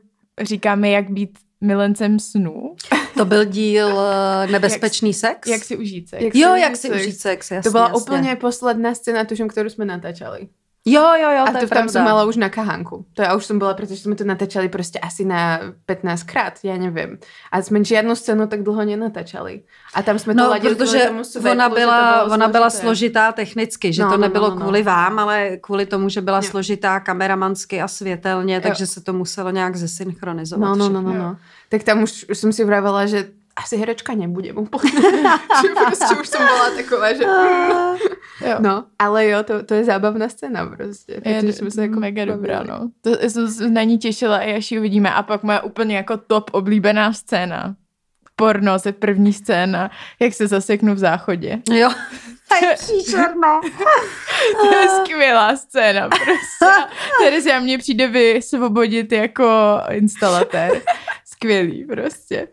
říkáme, jak být milencem snů, To byl díl eh, Nebezpečný sex? jak si užít sex. Jak jo, si jak si užít sex, jasně, To byla jasně. úplně posledná scéna, tuším, kterou jsme natáčali. Jo, jo, jo, A to, to tam som mala už na kahanku. To ja už som bola, pretože sme to natáčali proste asi na 15 krát, ja neviem. A sme žiadnu scénu tak dlho nenatáčali. A tam jsme to No, ladili protože světlu, ona to byla, ona byla složitá technicky, že No, to no, nebylo no, no, no. kvůli vám, ale kvůli tomu, že byla Jo. složitá kameramansky a světelně, Jo. takže se to muselo nějak zesynchronizovat. No, no, no, no, no. Tak tam už, už som si vravela, že asi herečka nebudem úplne. že proste už som bola taková, že... Jo. No, ale jo, to, to je zábavná scéna prostě. Je protože jsme se jako mega bavili. dobrá, no. To já jsem se na ní těšila i až ji uvidíme. A pak moje úplně jako top oblíbená scéna. Porno, se první scéna, jak se zaseknu v záchodě. Jo, to je příšerné. To je skvělá scéna prostě. Terezia mě přijde vysvobodit jako instalatér. Skvělý prostě.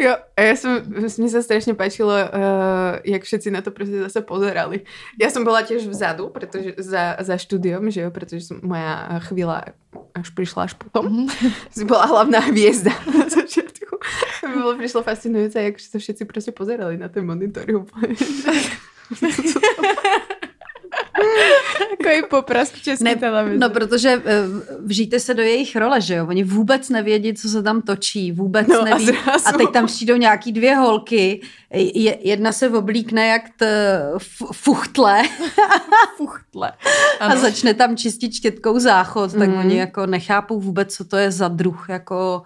Jo, a ja som, mne sa strašne páčilo, uh, jak všetci na to proste zase pozerali. Ja som bola tiež vzadu, pretože za, za štúdiom, že jo, pretože som, moja chvíľa až prišla až potom. si bola hlavná hviezda na začiatku. Mi bolo prišlo fascinujúce, jak sa všetci proste pozerali na ten monitor. Takový poprask české Ne, televizi. no, protože eh, vžijte se do jejich role, že jo? Oni vůbec nevědí, co se tam točí, vůbec No, a neví. zrazu. A teď tam přijdou nějaký dvě holky, je, jedna se oblíkne jak t, f, fuchtle fuchtle. a Ano. začne tam čistit štětkou záchod, tak Mhm. oni jako nechápou vůbec, co to je za druh jako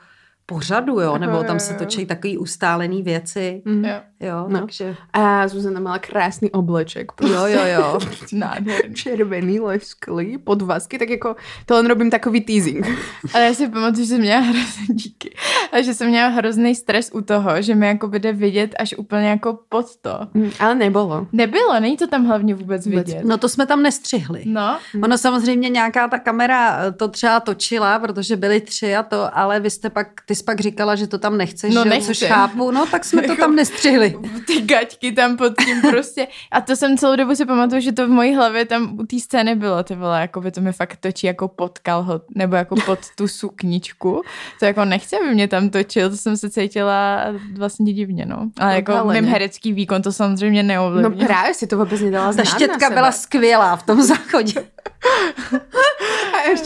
pořadu, jo? Nebo Jo, tam se točí takový ustálený věci, Mhm. Jo. jo? No. Takže, A Zuzana mala krásny obleček. jo, jo, jo. Nádherný. Červený, lesklý, podvazky, tak jako to len robím takový teasing. Ale já si pamatuju, že jsem měla hrozný díky. A že jsem měla hrozný stres u toho, že mi jako bude vidět až úplně jako pod to. Mm, Ale nebolo. Nebylo, není to tam hlavně vůbec Vůbec. vidět. No to jsme tam nestřihli. No, Ono samozřejmě nějaká ta kamera eh, to třeba točila, protože byly tři a to, ale vy jste pak, ty jsi pak říkala, že to tam nechceš, No že? jo, nechci. což chápu, no tak jsme to Jako- tam nestřihli. ty gaťky tam pod tím prostě. A to jsem celou dobu si pamatuju, že to v mojí hlavě tam u té scény bylo, ty vole, jako by to mi fakt točí jako pod kalhot, nebo jako pod tu sukničku. To jako nechci, aby mě tam točil, to jsem se cítila vlastně divně, no. Ale jako Odhaleně. mým herecký výkon to samozřejmě No neovlivnilo. právě si to vůbec nedala Ta štětka byla skvělá v tom záchodě.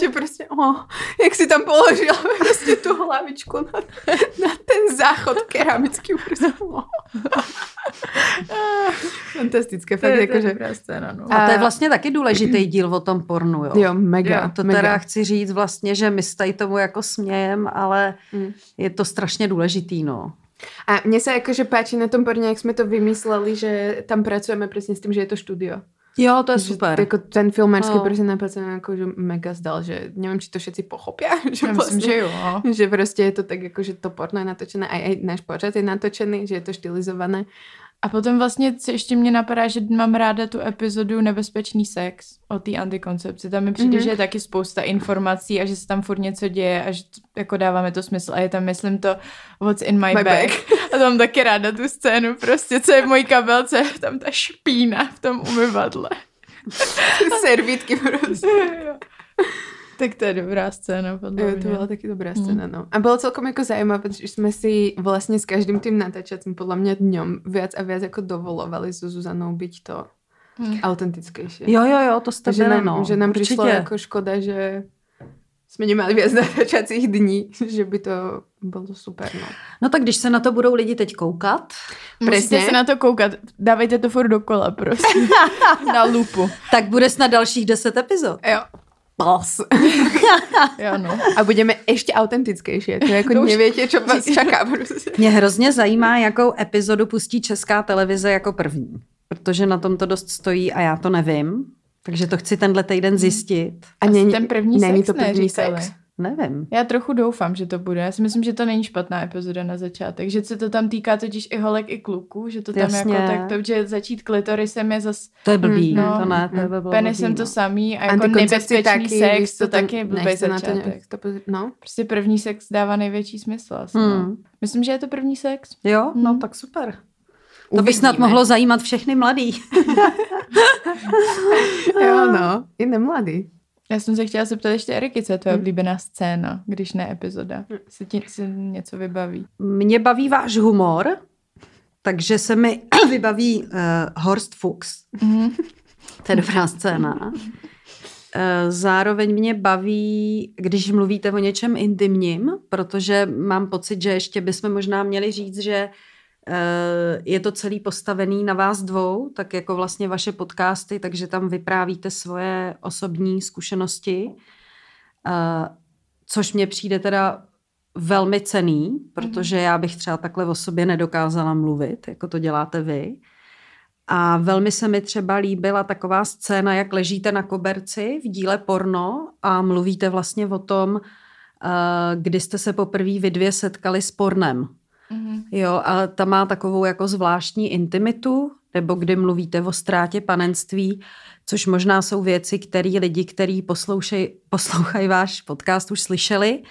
Ještě prostě, oh, jak si tam položila prostě tu hlavičku na, na ten záchod keramický. Prostě, oh. Fantastické, to fakt je, jako, to je že... scéna, no. A to je vlastně taky důležitý díl o tom pornu, jo. Jo, mega, Jo, to mega. teda chci říct vlastně, že my se tady tomu jako smějem, ale Mm. je to strašně důležitý, no. A mně se jakože páči na tom porně, jak jsme to vymysleli, že tam pracujeme přesně s tím, že je to studio. Jo, to je Že super. Jako ten filmářský No. prostě se jako, že mega zdal, že nevím, či to všetci pochopia. Že Já myslím, že jo. no. že prostě je to tak jako, že to porno je natočené, aj, aj náš pořad je natočený, že je to stylizované. A potom vlastně co ještě mě napadá, že mám ráda tu epizodu Nebezpečný sex o té antikoncepci. Tam mi přijde, Mhm. mm-hmm. že je taky spousta informací a že se tam furt něco děje a že to, jako dáváme to smysl. A je tam, myslím to, what's in my, My bag. A tam taky ráda tu scénu, prostě, co je v mojí kabelce, tam ta špína v tom umyvadle. Servítky prostě. Tak to je dobrá scéna, podle Jo, mě. to byla taky dobrá scéna, no. A bylo celkom jako zajímavé, protože jsme si vlastně s každým tým natáčacím podle mě dňom viac a viac jako dovolovali so Zuzanou byť to Hm. autentickejšie. Jo, jo, jo, to jste že byli, nám, no. že nám Určitě. přišlo jako škoda, že jsme nemali viac natáčacích dní, že by to bylo super, no. No tak když se na to budou lidi teď koukat, Musíte Přesně. se na to koukat. Dávejte to furt dokola, prostě. na lupu. tak bude snad dalších deset epizod. Jo. Pas. Jo, no. A budeme ještě autentickejší. To jako To už- nevíte, co vás čaká. Mě hrozně zajímá, jakou epizodu pustí česká televize jako první. Protože na tom to dost stojí a já to nevím. Takže to chci tenhle týden zjistit. A není, ten první není sex to první neříkali. sex. Nevím. Já trochu doufám, že to bude. Já si myslím, že to není špatná epizoda na začátek, že se to tam týká totiž i holek, i kluků, že to tam Jasně. jako tak to, že začít klitorisem je zas To je blbý. Mm, no. to ne, to je Mm. blbý, penisem no. to samý a jako nebezpečný sex, víš, to tam- taky je blbý to začátek. nějak to No, Prostě první sex dává největší smysl asi. Hmm. No. Myslím, že je to první sex. Jo, no Mm. tak super. To by snad Uvidíme. mohlo zajímat všechny mladý. Jo, no. I nemladý. Já jsem se chtěla zeptat ještě Eriky, co je tvoje Hmm. oblíbená scéna, když ne epizoda. Si ti si něco vybaví. Mě baví váš humor, takže se mi vybaví uh, Horst Fuchs. Mhm. To je dobrá scéna. Eh, Zároveň mě baví, když mluvíte o něčem intimním, protože mám pocit, že ještě bychom možná měli říct, že eh, je to celý postavený na vás dvou, tak jako vlastně vaše podcasty, takže tam vyprávíte svoje osobní zkušenosti, eh, což mně přijde teda velmi cený, protože já bych třeba takhle o sobě nedokázala mluvit, jako to děláte vy. A velmi se mi třeba líbila taková scéna, jak ležíte na koberci v díle porno a mluvíte vlastně o tom, eh, kdy jste se poprvé vy dvě setkali s pornem. Mhm. Jo, a ta má takovou jako zvláštní intimitu, nebo kdy mluvíte o ztrátě panenství, což možná jsou věci, které lidi, kteří poslouchají poslouchaj váš podcast, už slyšeli,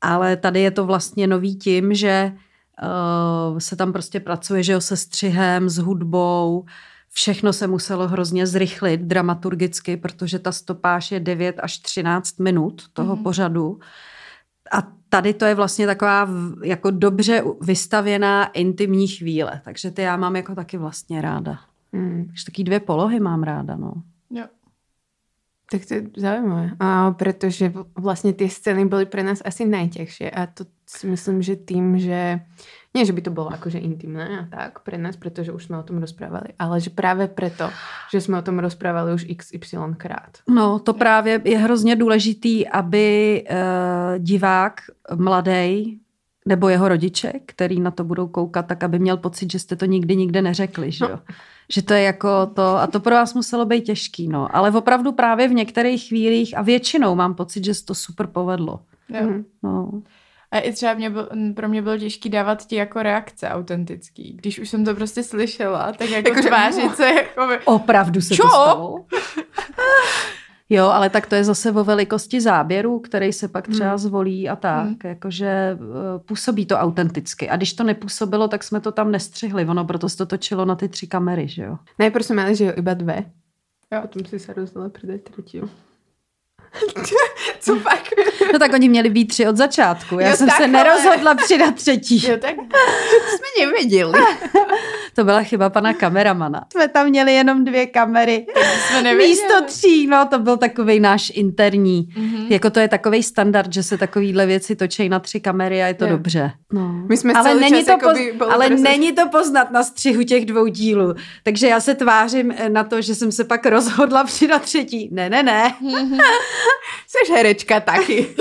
ale tady je to vlastně nový tím, že uh, se tam prostě pracuje, že jo, se střihem, s hudbou, všechno se muselo hrozně zrychlit dramaturgicky, protože ta stopáž je 9 až 13 minut toho Mhm. pořadu. A tady to je vlastně taková jako dobře vystavěná intimní chvíle, takže ty já mám jako taky vlastně ráda. Mm. Takže taky dvě polohy mám ráda, no. Jo. Tak to je zaujímavé. A protože vlastně ty scény byly pro nás asi najtěžší a to si myslím, že tým, že nie, že by to bylo akože intimné a tak pre nás, pretože už jsme o tom rozprávali, ale že právě preto, že jsme o tom rozprávali už xy krát. No, to právě je hrozně důležitý, aby uh, divák mladý nebo jeho rodiče, který na to budou koukat, tak aby měl pocit, že jste to nikdy nikde neřekli, že jo? Že to je jako to, a to pro vás muselo být těžký, no. Ale opravdu právě v některých chvílích a většinou mám pocit, že se to super povedlo. Jo. Mhm. No. A i třeba mě byl, pro mě bylo těžké dávat ti jako reakce autentický. Když už jsem to prostě slyšela, tak jako Jakože, tvářit se jako by, Opravdu se Čo? to stalo? Jo, ale tak to je zase o velikosti záběru, který se pak třeba Hmm. zvolí a tak. Hmm. Jakože eh, působí to autenticky. A když to nepůsobilo, tak jsme to tam nestřihli. Ono proto se to točilo na ty tři kamery, že jo. Najprv jsme měli, že jo, iba dve. Jo. Potom si se rozhodla přidat třetí. Co pak? No tak oni měli být tři od začátku. Já Jo, jsem se takhle. nerozhodla přidat třetí. Jo, tak to jsme nevěděli. To byla chyba pana kameramana. Jsme tam měli jenom dvě kamery. Jsme. Místo tří, no to byl takový náš interní. Mhm. Jako to je takový standard, že se takovýhle věci točí na tři kamery a je to Jo. dobře. No. My jsme ale není, to poz... ale prostě- není to poznat na střihu těch dvou dílů. Takže já se tvářím eh, na to, že jsem se pak rozhodla přidat třetí. Ne, ne, ne. Jsi herečka taky.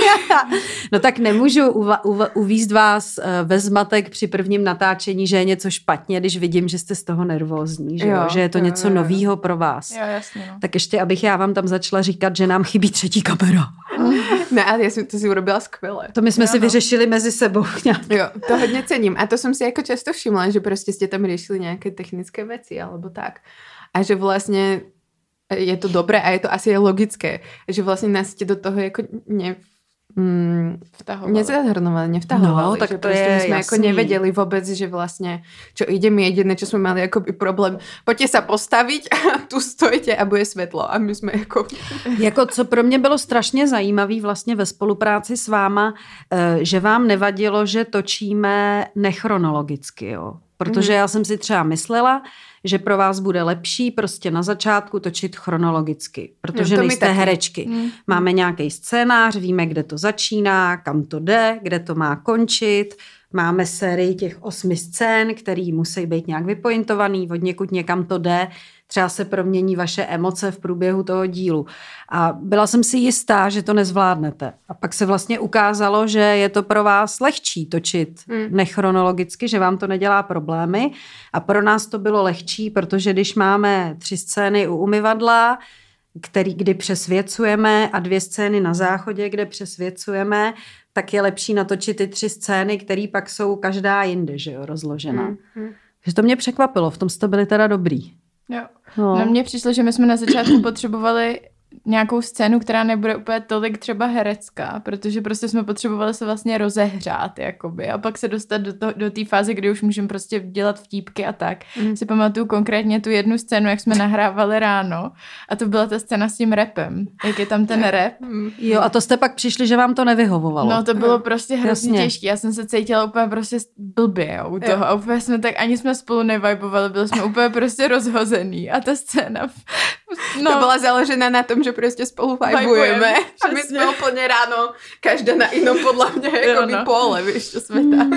No tak nemůžu uva, uva, uvízt vás eh, ve zmatek při prvním natáčení, že je něco špatně, když vidím, že jste z toho nervózní, že, jo, Jo, že je to jo, něco jo, jo. novýho pro vás. Jo, jasně, no. Tak ještě, abych já vám tam začala říkat, že nám chybí třetí kamera. ne, ale já jsem to si urobila skvěle. To my jsme Jo, si no. vyřešili mezi sebou. nějak. Jo, to hodně cením. A to jsem si jako často všimla, že prostě ste tam riešili nějaké technické věci, alebo tak. A že vlastně je to dobré a je to asi logické. Že vlastně nás ste do toho jako ne, mm, Vtahovali. nezahrnovali, nevtahovali. No, tak že to prostě je my jsme jako jasný. nevedeli vůbec, že vlastně, čo ide mi jediné, čo jsme mali jako by problém, poďte sa postaviť a tu stojte a bude svetlo. A my jsme jako... Jako co pro mě bylo strašně zajímavé vlastně ve spolupráci s váma, eh, že vám nevadilo, že točíme nechronologicky, jo. Protože já jsem si třeba myslela, že pro vás bude lepší prostě na začátku točit chronologicky, protože mi nejste herečky. Mm. Máme nějaký scénář, víme, kde to začíná, kam to jde, kde to má končit. Máme sérii těch osmi scén, které musí být nějak vypointovaný, od někud někam to jde. Třeba se promění vaše emoce v průběhu toho dílu. A byla jsem si jistá, že to nezvládnete. A pak se vlastně ukázalo, že je to pro vás lehčí točit Hmm. nechronologicky, že vám to nedělá problémy. A pro nás to bylo lehčí, protože když máme tři scény u umyvadla, který, kdy přesvěcujeme a dvě scény na záchodě, kde přesvěcujeme, tak je lepší natočit ty tři scény, které pak jsou každá jinde, že jo, rozložená. Mm, mm. Že to mě překvapilo, v tom jste byli teda dobrý. Jo. No. No mně přišlo, že my jsme na začátku potřebovali nějakou scénu, která nebude úplně tolik třeba herecká, protože prostě jsme potřebovali se vlastně rozehřát, jakoby, a pak se dostat do, to, do té fáze, kdy už můžeme prostě dělat vtípky a tak. Mm. Si pamatuju konkrétně tu jednu scénu, jak jsme nahrávali ráno a to byla ta scéna s tím repem, jak je tam ten rep. Mm. Jo, a to jste pak přišli, že vám to nevyhovovalo. No to bylo prostě hrozně Jasně. těžké. Já jsem se cítila úplně prostě blbě jo, u toho. Jo. A úplně jsme tak, ani jsme spolu nevibovali, byli jsme úplně prostě rozhozený. A ta scéna, No. To byla založená na tom, že prostě spolu vibujeme. A my jsme úplně ráno, každá na inom podle mě, jako by no. pole, víš, čo světa.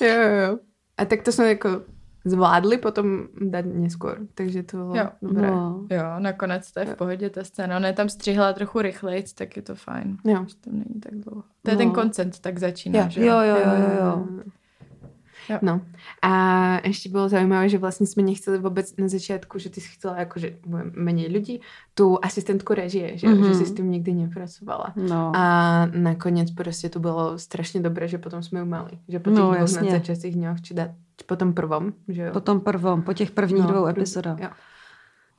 jo, jo, jo. A tak to jsme jako zvládli potom dát neskôr, takže to bylo Jo. dobré. No. Jo, nakonec to je v pohodě ta scéna. Ona je tam střihla trochu rychleji, tak je to fajn. Jo. Že tam není tak dlouho. To je No. ten koncent, tak začíná, Jo, že Jo, jo, jo, jo, jo. Jo. No. A ešte bolo zaujímavé, že vlastne sme nechceli vôbec na začiatku, že ty si chcela akože bude menej ľudí, tú asistentku režie, že, Mhm. že si s tým nikdy nepracovala. No. A nakoniec prostě to bylo strašně dobré, že potom jsme ju mali. Že po těch No, no, dvou nadzačiacích dňoch, či, da, či po tom prvom, že jo. Po tom prvom, po těch prvních No, dvou epizodách. Jo.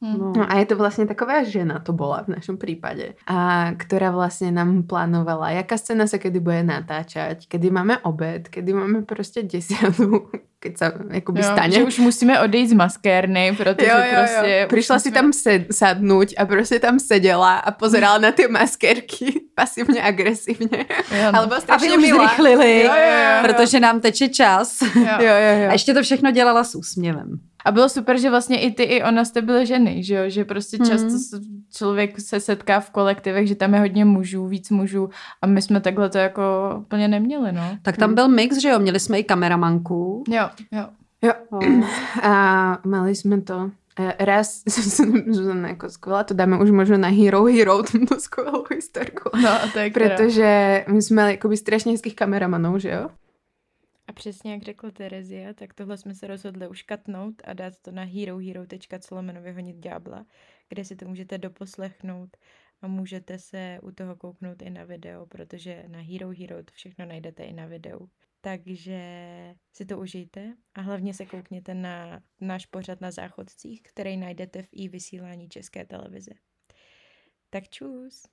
Hm. No. No a je to vlastně taková žena, to bola v našom prípade, a ktorá vlastne nám plánovala, jaká scéna sa kedy bude natáčať, kedy máme obed, kedy máme prostě desiatu, keď sa akoby Jo, stane. že už musíme odejít z maskérny, protože prostě... už Přišla si jsme- tam sed, sadnout a prostě tam seděla a pozerala na ty maskérky pasivně, agresivně. Jo, no. Ale byla Aby strašně už milá. zrychlili, Jo, jo, jo, jo. protože nám teče čas. Jo. Jo, jo, jo. A ještě to všechno dělala s úsměvem. A bylo super, že vlastně i ty, i ona jste byly ženy, že jo? Že prostě Mhm. často s- člověk se setká v kolektivech, že tam je hodně mužů, víc mužů a my jsme takhle to jako úplně neměli, no. Tak tam byl mix, že jo, měli jsme i kameramanku. Jo, jo. jo. A mali jsme to eh, raz, Zuzana jako skvělá, to dáme už možno na Hero Hero, tomto skvělou historku. No a to je která. Protože my jsme jakoby strašně hezkých kameramanů, že jo? A přesně jak řekla Terezia, tak tohle jsme se rozhodli už katnout a dát to na herohero.co vyhonit ďábla, kde si to můžete doposlechnout a můžete se u toho kouknout i na video, protože na Hero Hero to všechno najdete i na videu. Takže si to užijte a hlavně se koukněte na náš pořad na záchodcích, který najdete v i vysílání České televize. Tak čus.